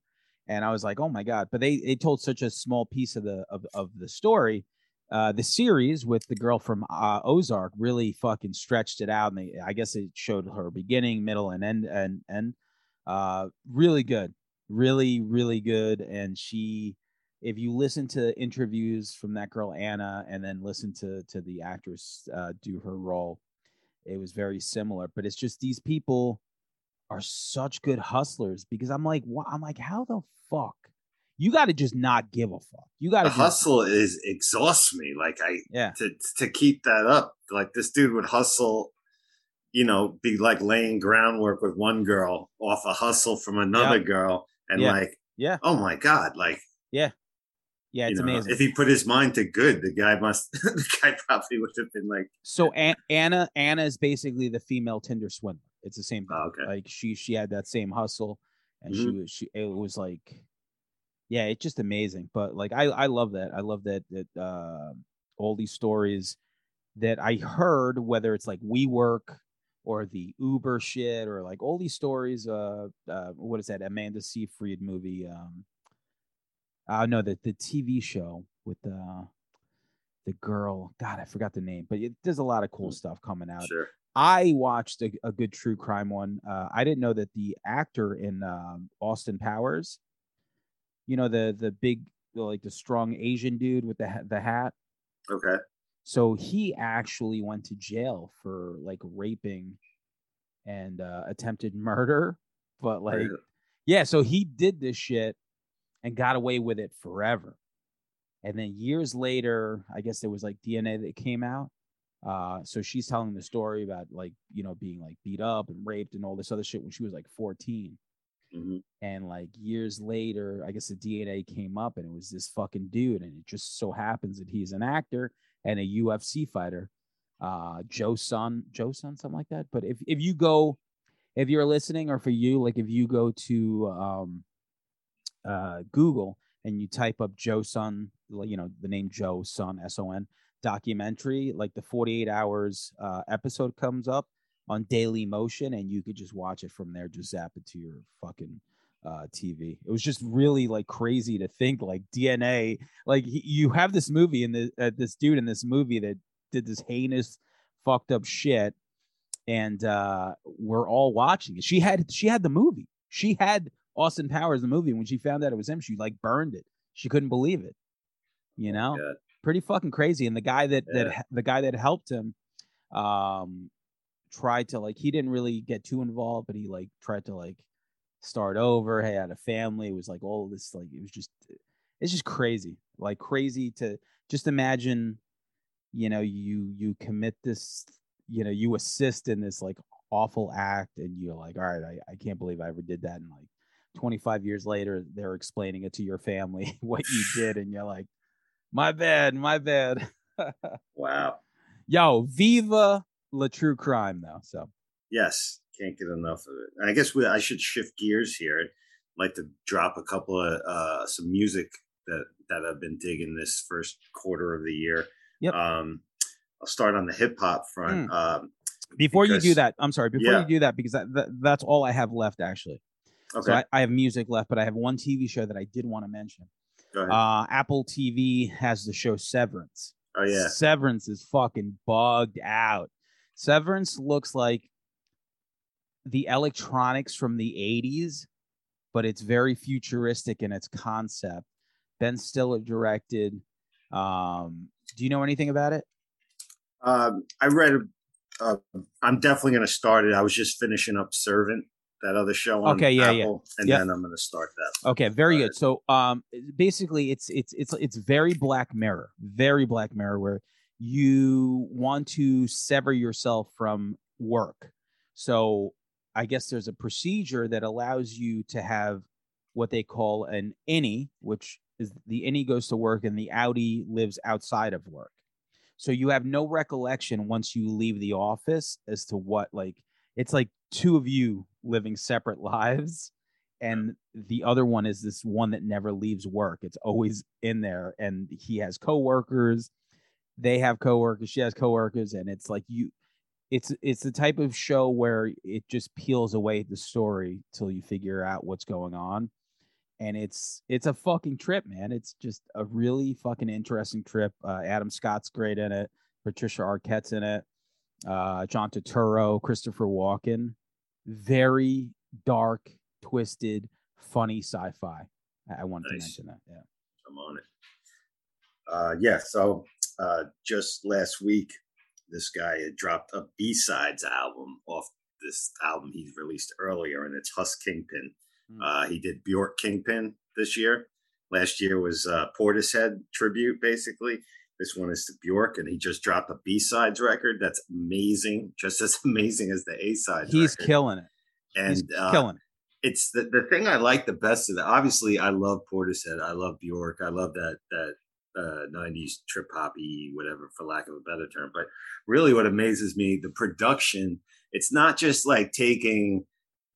And I was like, oh my god! But they they told such a small piece of the of, of the story uh, the series with the girl from uh, Ozark really fucking stretched it out, and they, I guess it showed her beginning, middle, and end, and end. Uh, really good, really, really good. And she, if you listen to interviews from that girl Anna, and then listen to to the actress uh, do her role, it was very similar. But it's just these people are such good hustlers because I'm like, what? I'm like, how the fuck you got to just not give a fuck. You got to hustle is exhausts me. Like I yeah to to keep that up. Like this dude would hustle, you know, be like laying groundwork with one girl off a hustle from another yeah. girl, and yeah. like yeah, oh my god, like yeah. Yeah, it's you know, amazing. If he put his mind to good, the guy must. the guy probably would have been like. So Anna, Anna is basically the female Tinder swindler. It's the same thing. Oh, okay. Like she, she had that same hustle, and mm-hmm. she was, she. It was like yeah, it's just amazing. But like I I love that. I love that that uh, all these stories that I heard, whether it's like WeWork or the Uber shit or like all these stories. Uh, uh what is that Amanda Seyfried movie? Um, uh no, the the TV show with the the girl. God, I forgot the name, but it, there's a lot of cool mm. stuff coming out. Sure. I watched a, a good true crime one. Uh, I didn't know that the actor in um, Austin Powers you know the the big like the strong Asian dude with the the hat. Okay. So he actually went to jail for like raping and uh, attempted murder, but like yeah, so he did this shit and got away with it forever. And then years later, I guess there was like DNA that came out. Uh, so she's telling the story about like you know being like beat up and raped and all this other shit when she was like 14. Mm-hmm. And like years later, I guess the DNA came up and it was this fucking dude. And it just so happens that he's an actor and a UFC fighter, uh, Joe Son, Joe Son, something like that. But if, if you go, if you're listening or for you, like if you go to um, uh, Google and you type up Joe Son, you know, the name Joe Son, S O N documentary, like the 48 hours uh, episode comes up on Dailymotion, and you could just watch it from there. Just zap it to your fucking uh, TV. It was just really like crazy to think like DNA. Like he, you have this movie and uh, this dude in this movie that did this heinous, fucked up shit, and uh, we're all watching it. She had she had the movie. She had Austin Powers the movie. When she found out it was him, she like burned it. She couldn't believe it. You Oh know, God. pretty fucking crazy. And the guy that Yeah. that the guy that helped him, um, tried to like he didn't really get too involved, but he like tried to like start over. He had a family. It was like all this like it was just it's just crazy, like crazy to just imagine. You know, you you commit this. You know, you assist in this like awful act, and you're like, all right, I, I can't believe I ever did that. And like 25 years later, they're explaining it to your family what you did, and you're like, my bad, my bad. Wow. Yo, viva la true crime though. So Yes, can't get enough of it. And I guess we, I should shift gears here. I'd like to drop a couple of uh, some music that that I've been digging this first quarter of the year. Yep. Um, I'll start on the hip hop front. Um, before you do that, I'm sorry. Before Yeah. you do that, because that, that that's all I have left actually. okay, So I, I have music left, but I have one TV show that I did want to mention. go ahead. Uh, Apple TV has the show Severance. oh yeah, Severance is fucking bugged out. Severance looks like the electronics from the 80s, but it's very futuristic in its concept. Ben Stiller directed. Um, do you know anything about it? um, I read. Uh, I'm definitely going to start it. I was just finishing up Servant, that other show on Okay, yeah, yeah. And Yep. then I'm going to start that. Okay, very good. So um basically it's it's it's it's very black mirror. Very black mirror where you want to sever yourself from work. So I guess there's a procedure that allows you to have what they call an innie, which is the innie goes to work and the outie lives outside of work. So you have no recollection once you leave the office as to what like it's like two of you living separate lives and the other one is this one that never leaves work. It's always in there, and he has coworkers. They have coworkers. She has coworkers, and it's like you. It's it's the type of show where it just peels away the story till you figure out what's going on, and it's it's a fucking trip, man. It's just a really fucking interesting trip. Uh, Adam Scott's great in it. Patricia Arquette's in it. Uh, John Turturro, Christopher Walken. Very dark, twisted, funny sci-fi. I, I wanted Nice. to mention that. Yeah. I'm on it. Uh, yeah. So uh, just last week, this guy had dropped a B sides album off this album he's released earlier, and it's Hus Kingpin. Mm. Uh, he did Bjork Kingpin this year. Last year was uh, Portishead tribute, basically. This one is to Bjork, and he just dropped a B sides record. That's amazing, just as amazing as the A sides. He's record. killing it. and He's uh, killing it. it's the, the thing I like the best of it. Obviously, I love Portishead. I love Bjork. I love that that uh, '90s trip hoppy, whatever, for lack of a better term. But really, what amazes me, the production. It's not just like taking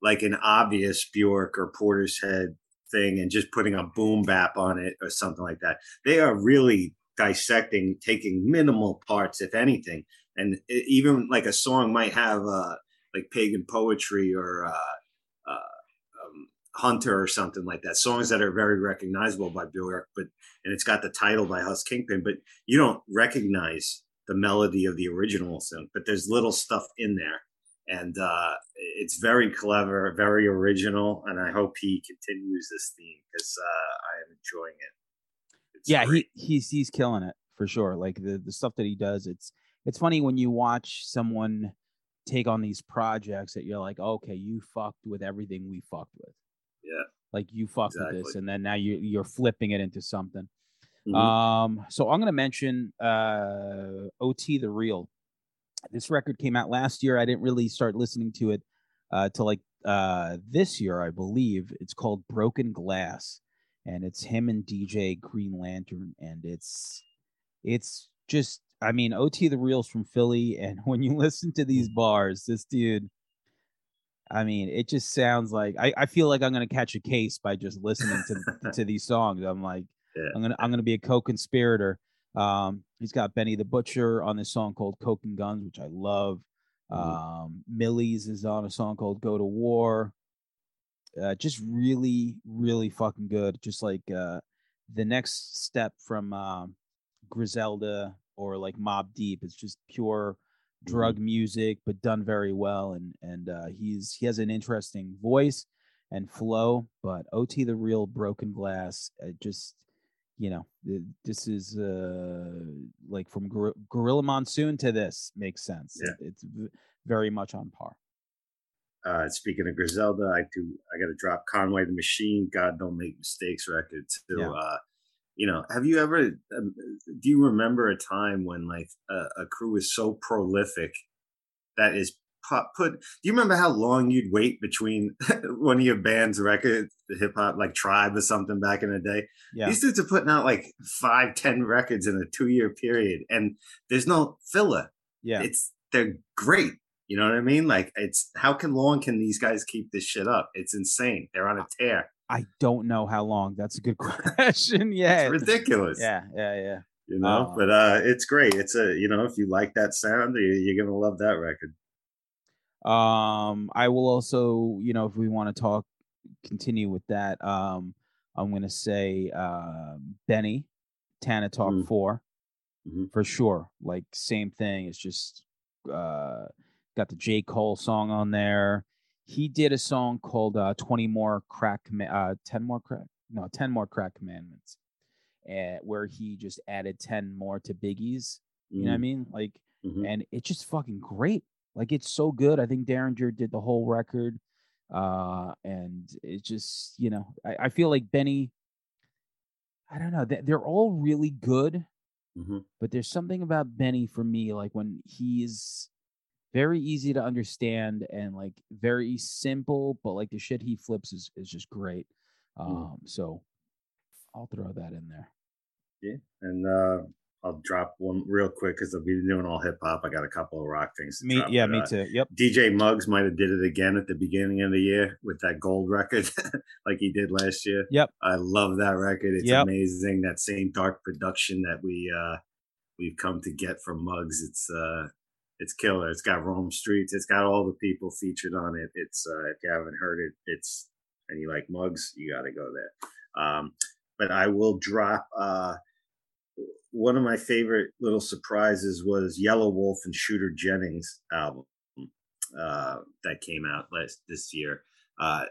like an obvious Bjork or Portishead thing and just putting a boom bap on it or something like that. They are really dissecting, taking minimal parts, if anything, and even like a song might have uh, like pagan poetry or uh, Hunter or something like that. Songs that are very recognizable by Bjork, but and it's got the title by Hus Kingpin, but you don't recognize the melody of the original song. But there's little stuff in there, and uh, it's very clever, very original, and I hope he continues this theme because uh, I am enjoying it. It's Yeah, great. he he's he's killing it for sure. Like the the stuff that he does, it's it's funny when you watch someone take on these projects that you're like, okay, you fucked with everything we fucked with. Like you fucked with this, and then now you you're flipping it into something. Mhm. Um, so I'm gonna mention uh OT the Real. This record came out last year. I didn't really start listening to it uh till like uh this year, I believe. It's called Broken Glass, and it's him and DJ Green Lantern, and it's it's just I mean OT the Real's from Philly, and when you listen to these bars, this dude. I mean, it just sounds like I, I feel like I'm gonna catch a case by just listening to to these songs. I'm like, Yeah. I'm gonna I'm gonna be a co-conspirator. Um, he's got Benny the Butcher on this song called Coke and Guns, which I love. Mhm. Um, Millyz is on a song called Go to War. Uh, just really, really fucking good. Just like uh, the next step from um, Griselda or like Mobb Deep. It's just pure drug music, but done very well. And and uh, he's he has an interesting voice and flow. But OT the real broken glass, just you know, this is uh like from Gor- Gorilla Monsoon to this makes sense. Yeah. It's v- very much on par. Uh, speaking of Griselda, I do. I got to drop Conway the Machine. God don't make mistakes record too. Yeah. Uh, you know, have you ever? Um, do you remember a time when like a, a crew is so prolific that is put, put? Do you remember how long you'd wait between one of your band's records, the hip hop like Tribe or something back in the day? Yeah. These dudes are putting out like five, ten records in a two year period, and there's no filler. Yeah. It's they're great. You know what I mean? Like it's how can long can these guys keep this shit up? It's insane. They're on a tear. I don't know how long. That's a good question. yeah. It's ridiculous. Yeah, yeah, yeah. You know, Uh, but uh it's great. It's a you know, if you like that sound, you- you're gonna love that record. Um, I will also, you know, if we want to talk, continue with that. Um, I'm gonna say uh, Benny, Tana Talk Mm. 4 Mhm. for sure. Like same thing. It's just uh, got the J Cole song on there. He did a song called uh, 20 more crack, uh, 10 more crack, no, 10 more crack commandments, uh, where he just added 10 more to Biggie's. You know what I mean? Like, Mhm. and it's just fucking great. Like it's so good. I think Daringer did the whole record. Uh, and it just, you know, I, I feel like Benny, I don't know, they- they're all really good, Mhm. but there's something about Benny for me, like when he's very easy to understand and like very simple, but like the shit he flips is, is just great. Um, so I'll throw that in there. Yeah. And uh I'll drop one real quick because I'll be doing all hip hop. I got a couple of rock things. To Me, drop, yeah, me uh, too. Yep. DJ Muggs might have did it again at the beginning of the year with that gold record, like he did last year. Yep. I love that record. It's Yep. amazing. That same dark production that we uh we've come to get from Muggs. It's uh it's killer. It's got Rome Streetz. It's got all the people featured on it. It's uh if you haven't heard it, it's and you like Muggs, you got to go there. Um, but I will drop uh one of my favorite little surprises was Yelawolf and Shooter Jennings album uh, that came out last this year. Uh,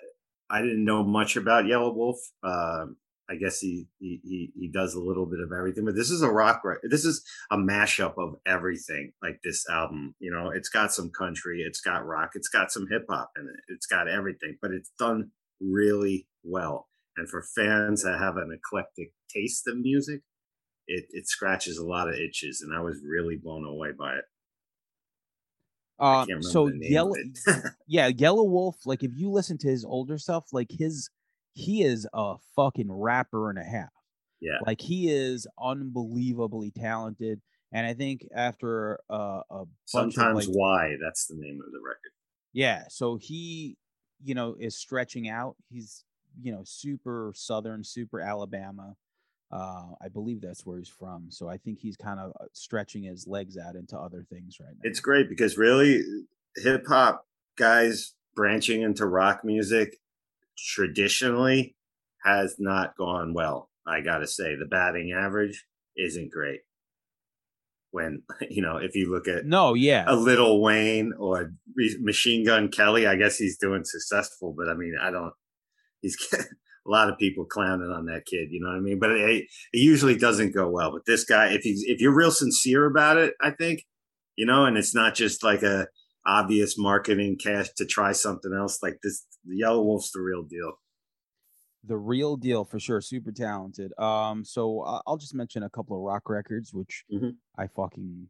I didn't know much about Yelawolf. Uh, I guess he, he he does a little bit of everything, but this is a rock. This is a mashup of everything. Like this album, you know, it's got some country, it's got rock, it's got some hip hop in it, it's got everything, but it's done really well. And for fans that have an eclectic taste of music, it it scratches a lot of itches, and I was really blown away by it. Uh, so the name of yellow, yeah, Yelawolf. Like if you listen to his older stuff, like his, he is a fucking rapper and a half. yeah, Like he is unbelievably talented, and I think after uh, a sometimes of like, why that's the name of the record. yeah, so he, you know, is stretching out. He's, you know, super southern, super Alabama. Uh, I believe that's where he's from. So I think he's kind of uh, stretching his legs out into other things right now. It's great because really, hip hop guys branching into rock music traditionally has not gone well. I gotta say, the batting average isn't great. When you know, if you look at no, yeah, a Little Wayne or Machine Gun Kelly, I guess he's doing successful, but I mean, I don't. He's a lot of people clowning on that kid, you know what I mean? But it, it usually doesn't go well. But this guy, if he's if you're real sincere about it, I think, you know, and it's not just like a obvious marketing cash to try something else. Like this, the Yelawolf's the real deal. the real deal for sure super talented um so i'll just mention a couple of rock records which Mhm. i fucking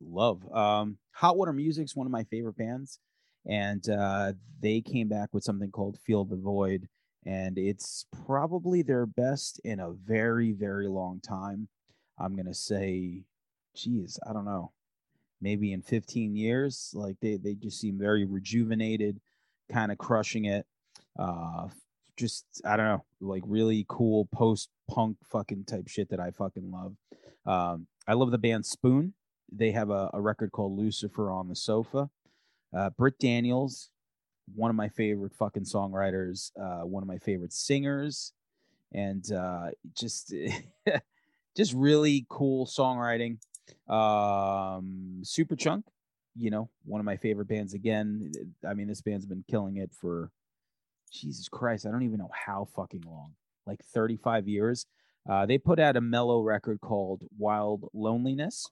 love um hot water music's one of my favorite bands and uh they came back with something called feel the void and it's probably their best in a very very long time i'm gonna say geez i don't know maybe in 15 years like they they just seem very rejuvenated kind of crushing it uh just I don't know, like really cool post punk fucking type shit that I fucking love. Um, I love the band Spoon. They have a, a record called Lucifer on the Sofa. Uh, Britt Daniels, one of my favorite fucking songwriters, uh, one of my favorite singers, and uh, just just really cool songwriting. Um, Superchunk, you know, one of my favorite bands again. I mean, this band's been killing it for Jesus Christ, I don't even know how fucking long, like 35 years. Uh, they put out a mellow record called Wild Loneliness,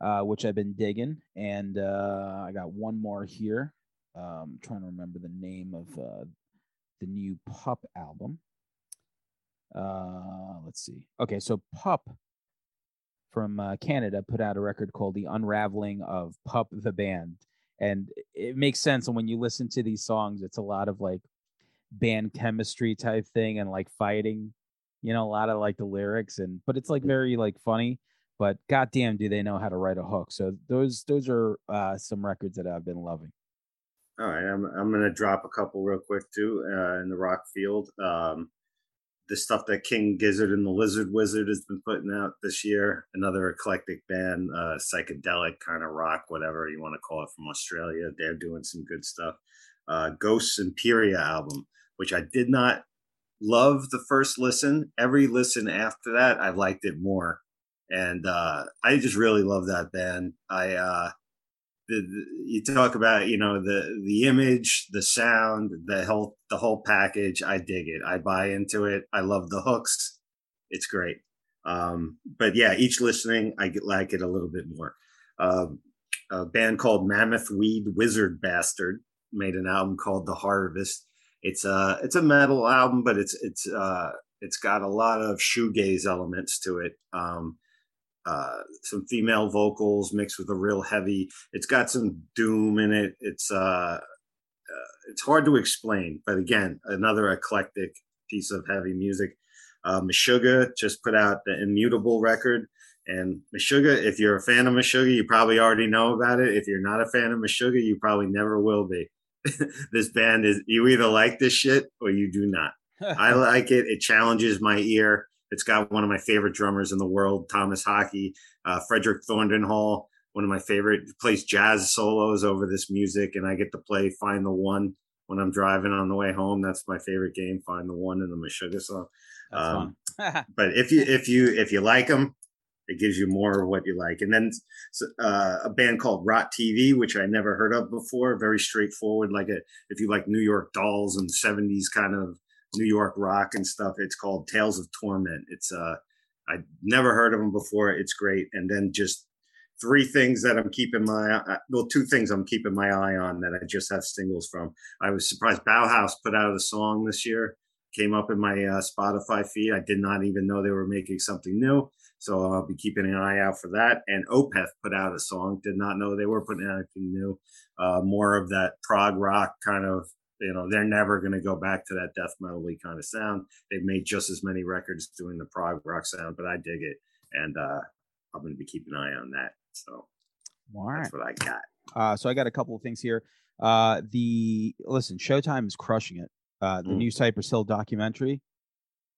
uh, which I've been digging. And uh, I got one more here. Um, trying to remember the name of uh, the new Pup album. Uh, let's see. Okay, so Pup from uh, Canada put out a record called The Unraveling of Pup the Band. And it makes sense. And when you listen to these songs, it's a lot of like band chemistry type thing and like fighting, you know, a lot of like the lyrics and but it's like very like funny. But goddamn, do they know how to write a hook? So those those are uh, some records that I've been loving. All right, I'm I'm gonna drop a couple real quick too uh, in the rock field. Um, the stuff that King Gizzard and the Lizard Wizard has been putting out this year. Another eclectic band, uh, psychedelic kind of rock, whatever you want to call it, from Australia. They're doing some good stuff. Uh, Ghosts Imperia album, which I did not love the first listen. Every listen after that, I liked it more, and uh, I just really love that band. I uh, the, the, you talk about you know the the image the sound the whole the whole package. I dig it. I buy into it. I love the hooks. It's great. Um, but yeah each listening i get like it a little bit more. Uh, a band called mammoth weed wizard bastard made an album called the harvest. It's a it's a metal album but it's it's uh it's got a lot of shoegaze elements to it. Um uh, some female vocals mixed with a real heavy. It's got some doom in it. It's uh, uh, it's hard to explain, but again, another eclectic piece of heavy music. Uh, Meshuggah just put out the Immutable record, and Meshuggah, if you're a fan of Meshuggah, you probably already know about it. If you're not a fan of Meshuggah, you probably never will be. this band is you either like this shit or you do not. I like it. It challenges my ear. It's got one of my favorite drummers in the world, Tomas Haake, uh, Fredrik Thordendal, one of my favorite, plays jazz solos over this music, and I get to play Find the One when I'm driving on the way home. That's my favorite game, Find the One in the Meshuggah song. Um, but if you if you if you like them, it gives you more of what you like. And then uh, a band called Rot TV, which I never heard of before. Very straightforward, like a if you like New York Dolls and '70s kind of New York rock and stuff. It's called Tales of Torment. It's uh, I never heard of them before. It's great. And then just three things that I'm keeping my well, two things I'm keeping my eye on that I just have singles from. I was surprised Bauhaus put out a song this year. Came up in my uh, Spotify feed. I did not even know they were making something new, so I'll be keeping an eye out for that. And Opeth put out a song. Did not know they were putting out anything new. Uh, more of that prog rock kind of you know they're never going to go back to that death metal kind of sound. They've made just as many records doing the prog rock sound but i dig it and uh i'm going to be keeping an eye on that so All right. that's what i got. Uh so i got a couple of things here. Uh the listen showtime is crushing it. Uh the mm. new cypress hill documentary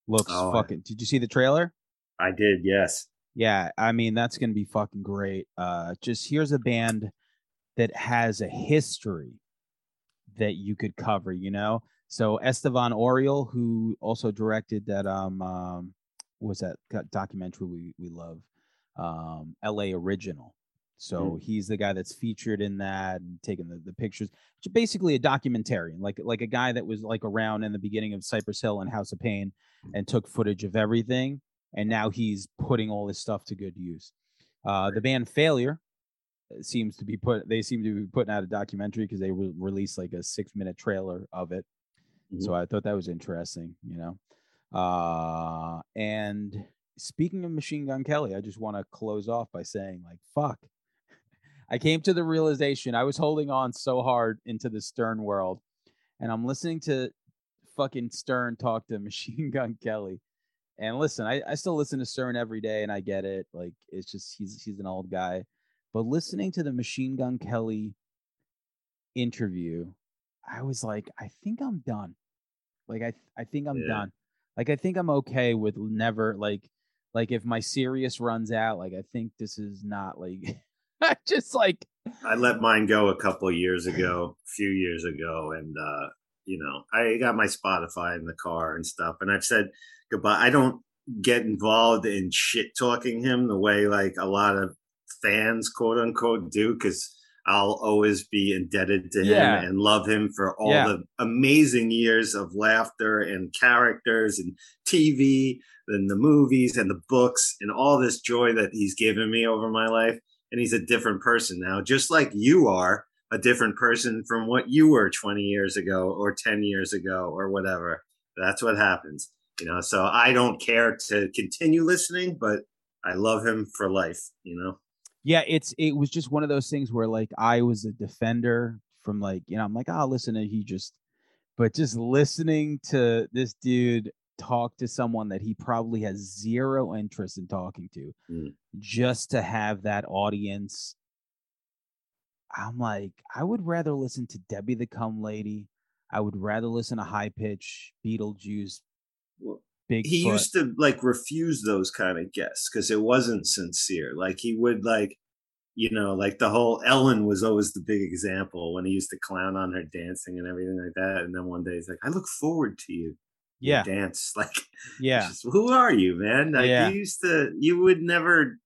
looks oh, fucking did you see the trailer? I did yes. Yeah i mean that's going to be fucking great. Uh just here's a band that has a history that you could cover, you know? So Estevan Oriol, who also directed that um, um was that documentary we we love, um, L.A. Original. So mm. he's the guy that's featured in that and taking the, the pictures. Basically a documentarian, like like a guy that was like around in the beginning of Cypress Hill and House of Pain and took footage of everything. And now he's putting all this stuff to good use. Uh, the band Failure, seems to be put they seem to be putting out a documentary because they re- released like a six minute trailer of it. Mm-hmm. so i thought that was interesting you know? Uh and speaking of machine gun kelly i just want to close off by saying like fuck. I came to the realization i was holding on so hard into the stern world and i'm listening to fucking stern talk to machine gun kelly. And listen I, I still listen to stern every day and i get it like it's just he's he's an old guy but listening to the Machine Gun Kelly interview, I was like, I think I'm done. Like I I think I'm yeah. done. Like I think I'm okay with never like like if my Sirius runs out, like I think this is not like just like I let mine go a couple years ago, a few years ago, and uh, you know, I got my Spotify in the car and stuff, and I've said goodbye. I don't get involved in shit talking him the way like a lot of fans, quote unquote, do because I'll always be indebted to him Yeah. and love him for all Yeah. the amazing years of laughter and characters and TV and the movies and the books and all this joy that he's given me over my life. And he's a different person now, just like you are a different person from what you were 20 years ago or 10 years ago or whatever. That's what happens, you know. So I don't care to continue listening, but I love him for life, you know. Yeah it's it was just one of those things where like i was a defender from like you know i'm like oh listen to he just but just listening to this dude talk to someone that he probably has zero interest in talking to Mm. just to have that audience i'm like i would rather listen to debbie the cum lady i would rather listen to high pitch beetlejuice Well, he used to like refuse those kind of guests because it wasn't sincere. Like he would like, you know, like the whole Ellen was always the big example when he used to clown on her dancing and everything like that. And then one day he's like, "I look forward to you." you yeah dance like yeah just, who are you man like Yeah. you used to you would never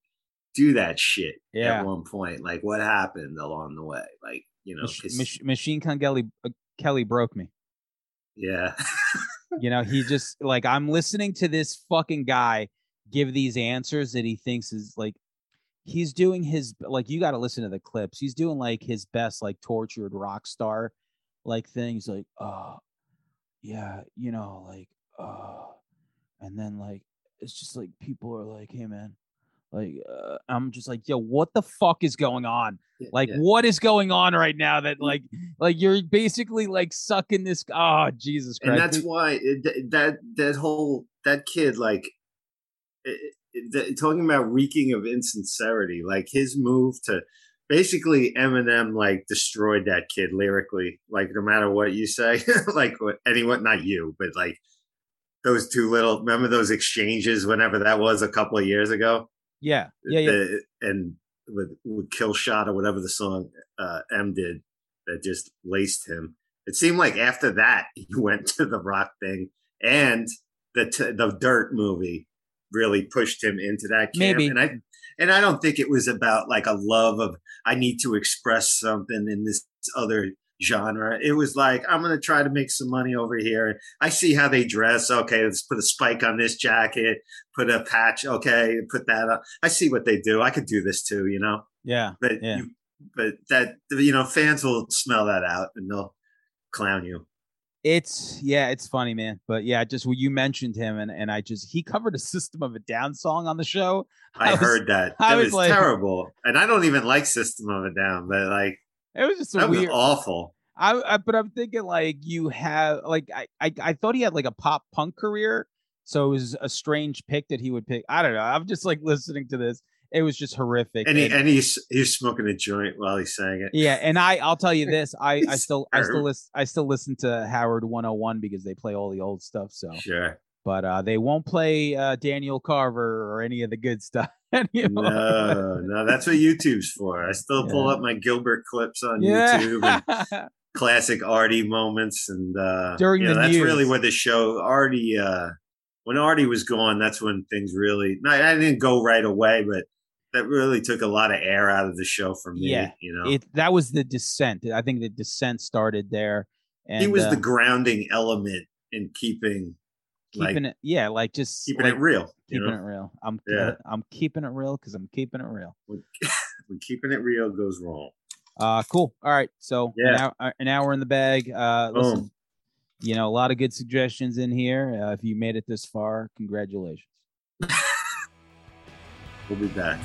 do that shit Yeah. at one point like what happened along the way like you know Mach- Mach- machine gun kelly uh, kelly broke me yeah You know, he just like I'm listening to this fucking guy give these answers that he thinks is like he's doing his like you got to listen to the clips. He's doing like his best like tortured rock star like things like uh yeah, you know, like uh and then like it's just like people are like, "Hey man, like uh, I'm just like, "Yo, what the fuck is going on?" Like yeah. what is going on right now that mm. like like you're basically like sucking this oh Jesus Christ. and that's why eh, it, that that whole that kid like it, it, th- talking about reeking of insincerity like his move to basically eminem like destroyed that kid lyrically like no matter what you say like what anyone not you but like those two little remember those exchanges whenever that was a couple of years ago yeah. Yeah, yeah. And with, with kill shot or whatever the song uh, M did that just laced him. It seemed like after that he went to the rock thing and the t- the Dirt movie really pushed him into that camp. Maybe. And I and I don't think it was about like a love of I need to express something in this other genre. It was like I'm going to try to make some money over here. I see how they dress. Okay, let's put a spike on this jacket, put a patch. Okay, put that up. I see what they do. I could do this too, you know. Yeah. But Yeah. you, but that you know, fans will smell that out and they'll clown you. It's yeah, it's funny, man. But yeah, just when you mentioned him and and I just he covered a System of a Down song on the show. I, I was- heard that. I That was was, like- terrible, and I don't even like System of a Down, but like It was just a that was weird. awful. I, I but I'm thinking like you have like I, I I thought he had like a pop punk career, so it was a strange pick that he would pick. I don't know. I'm just like listening to this. It was just horrific. And he and- and he's he's smoking a joint while he's saying it. yeah, and I I'll tell you this. I I still I still listen I still listen to Howard 101 because they play all the old stuff. So, Sure. but uh they won't play uh Daniel Carver or any of the good stuff. anymore. No, no, that's what YouTube's for. I still pull Yeah. up my Gilbert clips on yeah. YouTube and classic Artie moments, and uh, During you know, the that's news. really where the show Artie. Uh, when Artie was gone, that's when things really. No, I didn't go right away, but that really took a lot of air out of the show for me. Yeah, you know, it that was the descent. I think the descent started there. And he was uh, the grounding element in keeping keeping like, it yeah, like just keeping like, it real. Keeping know, it real. I'm Yeah. I'm keeping it real because I'm keeping it real. when, when keeping it real goes wrong. Uh cool. All right. So an, Yeah. hour, an hour in the bag. Uh listen, Boom. you know, a lot of good suggestions in here. Uh, if you made it this far, congratulations. We'll be back.